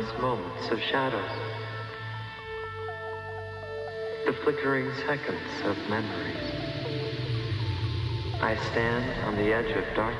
countless moments of shadows, the flickering seconds of memories. I stand on the edge of darkness.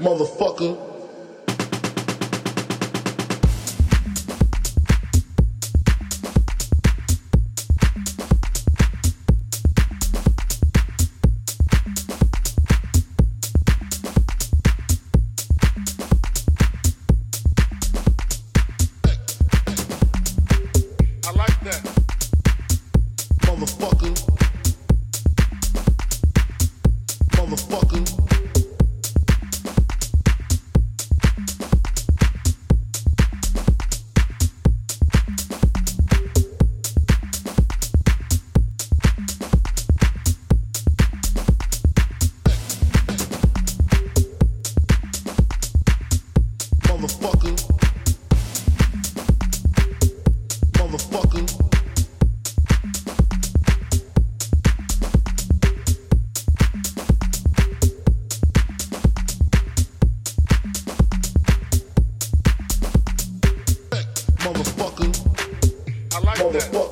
Motherfucker. motherfucker.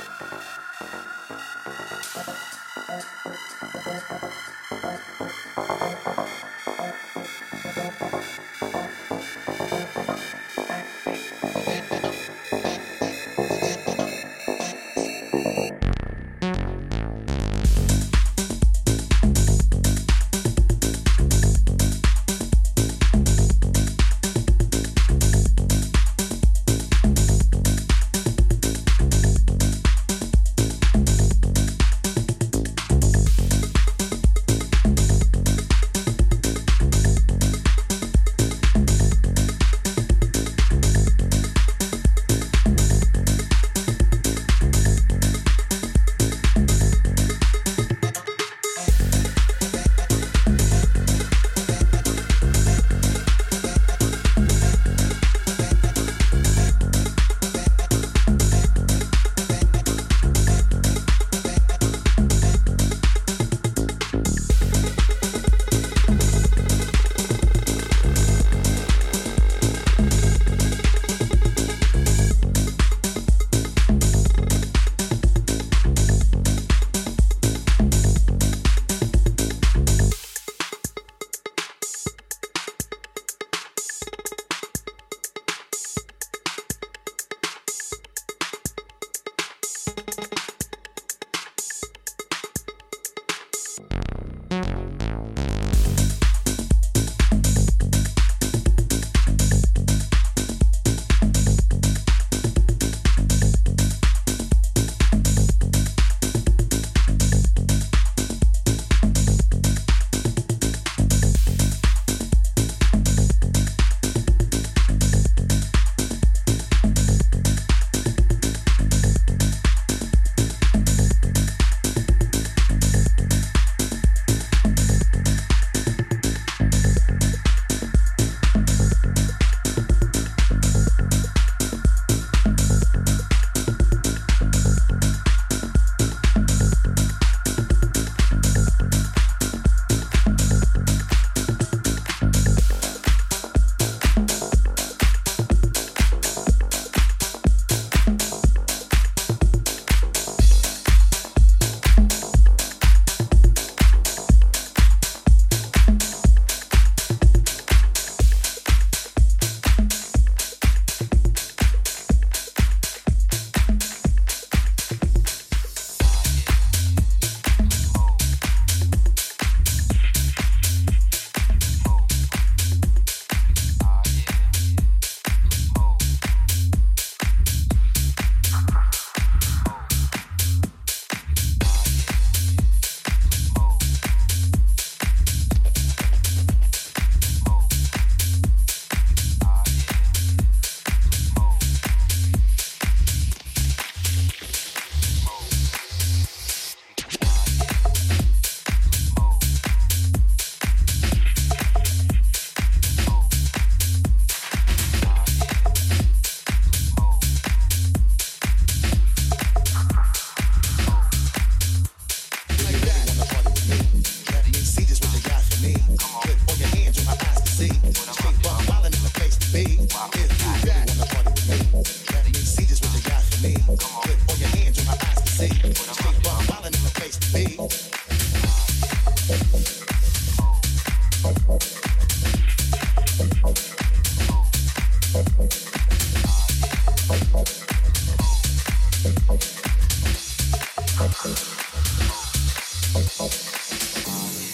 Thank you. Thank you.